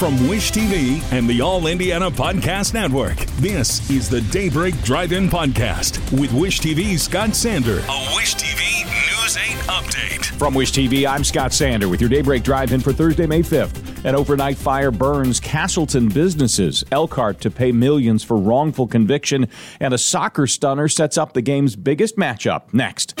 From Wish TV and the All Indiana Podcast Network, this is the Daybreak Drive In Podcast with Wish TV's Scott Sander. A Wish TV News 8 update. From Wish TV, I'm Scott Sander with your Daybreak Drive In for Thursday, May 5th. An overnight fire burns Castleton businesses. Elkhart to pay millions for wrongful conviction, and a soccer stunner sets up the game's biggest matchup. Next.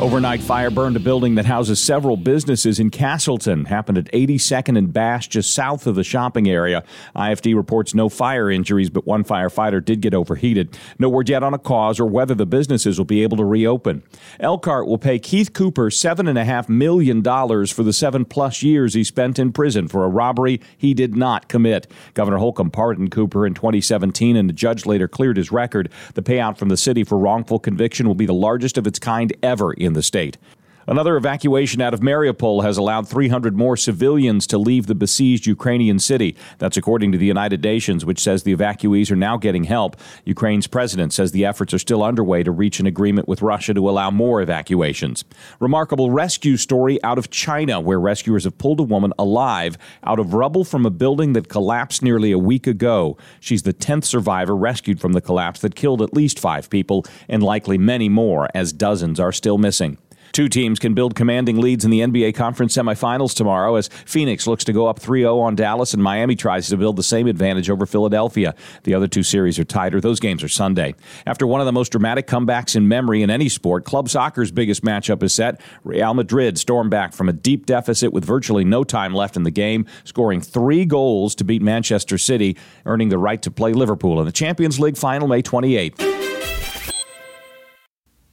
Overnight fire burned a building that houses several businesses in Castleton. Happened at 82nd and Bash, just south of the shopping area. IFD reports no fire injuries, but one firefighter did get overheated. No word yet on a cause or whether the businesses will be able to reopen. Elkhart will pay Keith Cooper $7.5 million for the seven plus years he spent in prison for a robbery he did not commit. Governor Holcomb pardoned Cooper in 2017, and the judge later cleared his record. The payout from the city for wrongful conviction will be the largest of its kind ever in in the state. Another evacuation out of Mariupol has allowed 300 more civilians to leave the besieged Ukrainian city. That's according to the United Nations, which says the evacuees are now getting help. Ukraine's president says the efforts are still underway to reach an agreement with Russia to allow more evacuations. Remarkable rescue story out of China, where rescuers have pulled a woman alive out of rubble from a building that collapsed nearly a week ago. She's the 10th survivor rescued from the collapse that killed at least five people and likely many more, as dozens are still missing. Two teams can build commanding leads in the NBA Conference semifinals tomorrow as Phoenix looks to go up 3 0 on Dallas and Miami tries to build the same advantage over Philadelphia. The other two series are tighter. Those games are Sunday. After one of the most dramatic comebacks in memory in any sport, club soccer's biggest matchup is set. Real Madrid stormed back from a deep deficit with virtually no time left in the game, scoring three goals to beat Manchester City, earning the right to play Liverpool in the Champions League final May 28th.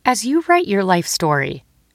As you write your life story,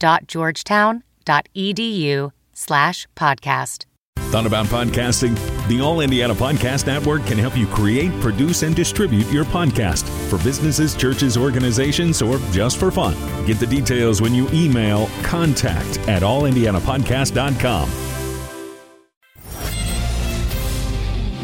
www.georgetown.edu slash podcast. Thought about podcasting? The All Indiana Podcast Network can help you create, produce, and distribute your podcast for businesses, churches, organizations, or just for fun. Get the details when you email contact at allindianapodcast.com.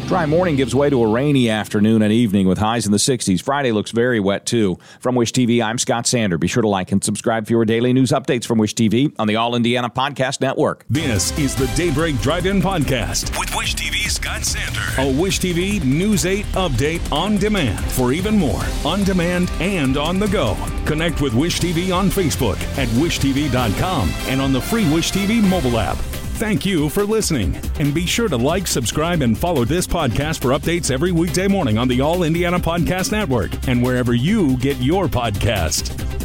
Dry morning gives way to a rainy afternoon and evening with highs in the 60s. Friday looks very wet too. From Wish TV, I'm Scott Sander. Be sure to like and subscribe for your daily news updates from Wish TV on the All Indiana Podcast Network. This is the Daybreak Drive-In Podcast with Wish TV's Scott Sander. A Wish TV News 8 update on demand for even more on demand and on the go. Connect with Wish TV on Facebook at wishtv.com and on the free Wish TV mobile app. Thank you for listening. And be sure to like, subscribe, and follow this podcast for updates every weekday morning on the All Indiana Podcast Network and wherever you get your podcast.